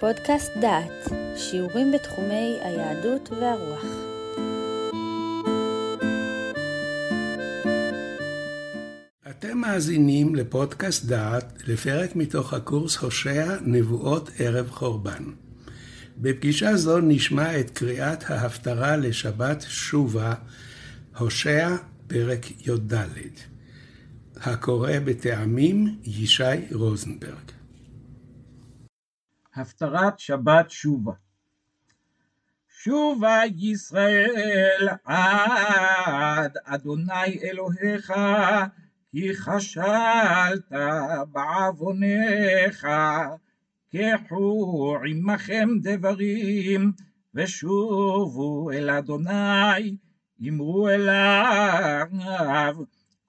פודקאסט דעת, שיעורים בתחומי היהדות והרוח. אתם מאזינים לפודקאסט דעת לפרק מתוך הקורס הושע נבואות ערב חורבן. בפגישה זו נשמע את קריאת ההפטרה לשבת שובה, הושע פרק י"ד. הקורא בטעמים ישי רוזנברג. הפטרת שבת שובה. שובה ישראל עד אדוני אלוהיך, כי חשלת בעווניך, קחו עמכם דברים, ושובו אל אדוני, אמרו אליו,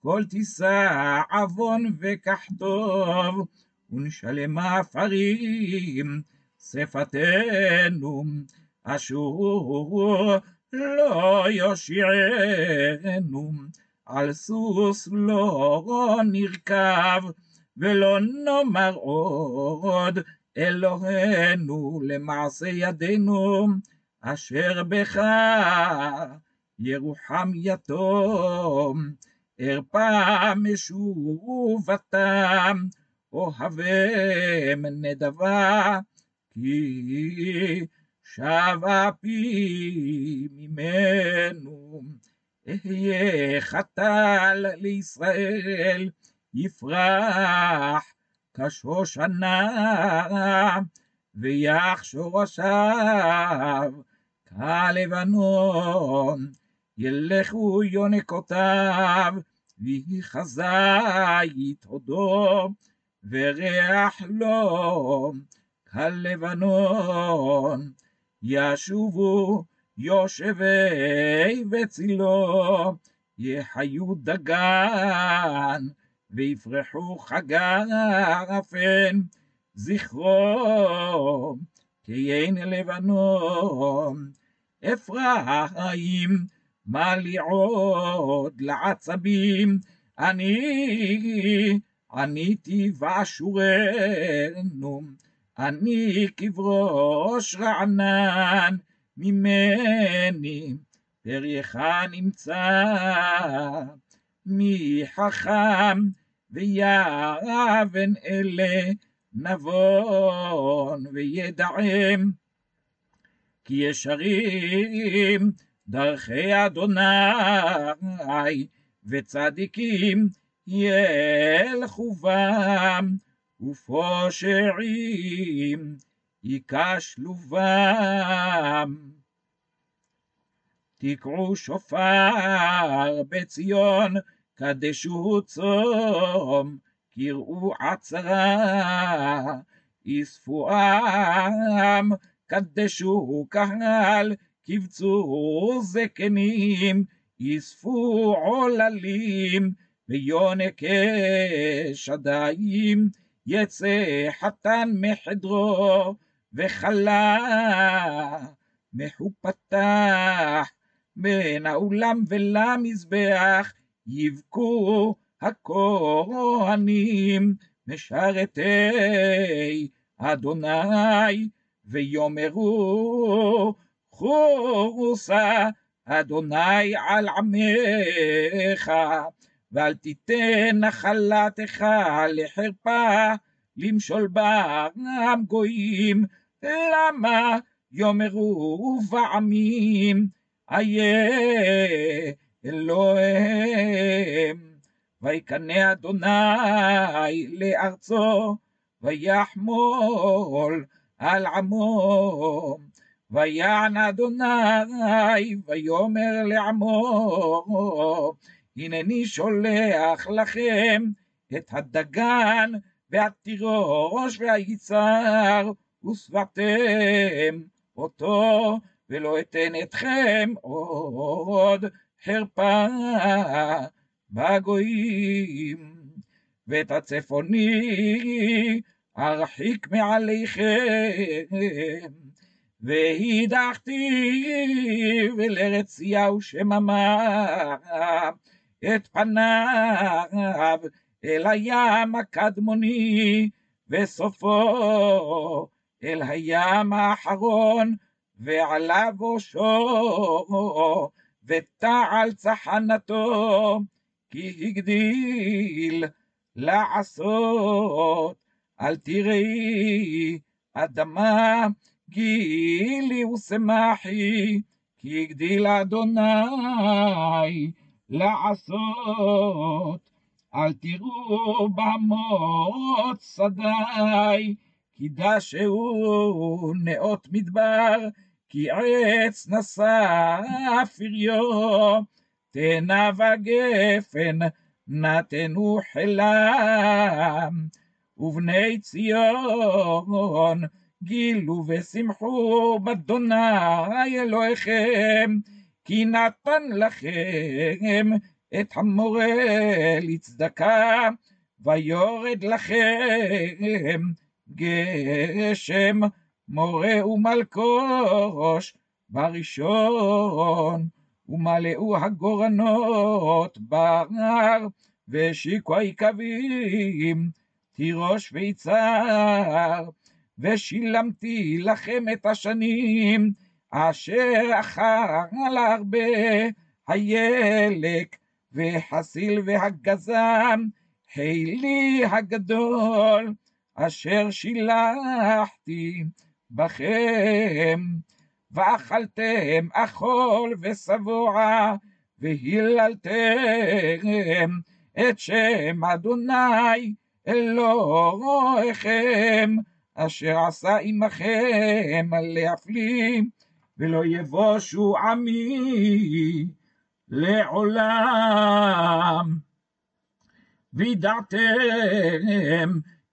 כל תישא עוון וקח טוב, ונשלמה עפרים שפתנו, אשור לא יושיענו, על סוס לא נרכב, ולא נאמר עוד אלוהינו למעשה ידינו, אשר בך ירוחם יתום, ארפה משובתם, אוהבם נדבה, כי שבה פי ממנו. אהיה חתל לישראל, יפרח כשושנה, ויחשור שורשיו כלבנון, ילכו יונקותיו, ויהי חזית. וריח לו כלבנון, ישובו יושבי בצילו, יחיו דגן, ויפרחו חגפן, זכרו כיין לבנון. אפרים מליעוד לעצבים, אני עניתי ואשורנו, אני כבראש רענן ממני, פרייך נמצא, מי חכם ויבן אלה נבון וידעם, כי ישרים דרכי אדוני וצדיקים ילכו בם, ופושעים ייכשלו בם. תקעו שופר בציון, קדשו צום, קראו עצרה, אספו עם, קדשו קהל, קבצו זקנים, אספו עוללים, ויונקי שדיים יצא חתן מחדרו וחלה מחופתח. בין האולם ולמזבח יבכו הכהנים משרתי אדוני ויאמרו חוסה אדוני על עמך ואל תיתן נחלתך לחרפה, למשול בעם גויים, למה יאמרו בעמים, איה אלוהיהם. ויקנא אדוני לארצו, ויחמול על עמו. ויען אדוני, ויאמר לעמו, הנני שולח לכם את הדגן והתירוש והיצר, ושבעתם אותו, ולא אתן אתכם עוד חרפה בגויים. ואת הצפוני ארחיק מעליכם, והידחתי אל ארץ ציהו שממה. את פניו אל הים הקדמוני, וסופו אל הים האחרון, ועלה בושו, ותעל צחנתו, כי הגדיל לעשות. אל תראי אדמה גילי ושמחי, כי הגדיל אדוני לעשות. אל תראו במות שדי, כי דשאו נאות מדבר, כי עץ נשא פריו, תאנה וגפן נתנו חילם, ובני ציון גילו ושמחו באדוני אלוהיכם, כי נתן לכם את המורה לצדקה, ויורד לכם גשם מורה ומלקוש בראשון, ומלאו הגורנות בהר, והשיקו היקבים תירוש ויצהר, ושילמתי לכם את השנים אשר אכל הרבה הילק והסיל והגזם, חילי הגדול אשר שילחתי בכם, ואכלתם אכול ושבוע, והיללתם את שם אדוני אלוהיכם, אשר עשה עמכם להפלים, ולא יבושו עמי לעולם. וידעתם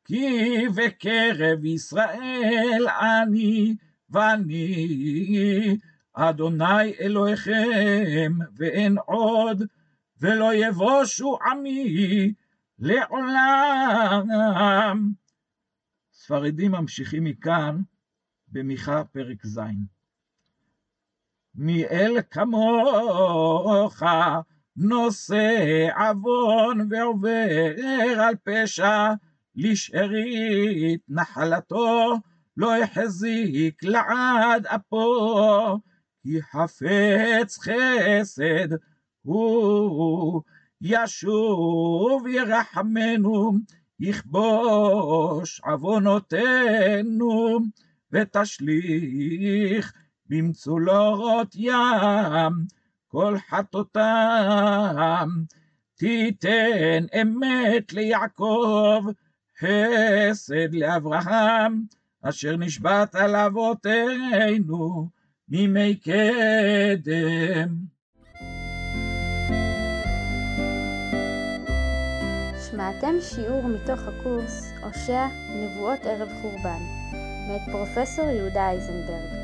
כי בקרב ישראל אני ואני אדוני אלוהיכם ואין עוד ולא יבושו עמי לעולם. ספרדים ממשיכים מכאן במיכה פרק ז'. מי אל כמוך נושא עוון ועובר על פשע לשארית נחלתו לא החזיק לעד אפו כי חפץ חסד הוא ישוב ירחמנו יכבוש עוונותינו ותשליך במצולות ים כל חטאותם תיתן אמת ליעקב חסד לאברהם אשר נשבעת על אבותינו מימי קדם. שמעתם שיעור מתוך הקורס הושע נבואות ערב חורבן מאת פרופסור יהודה אייזנברג.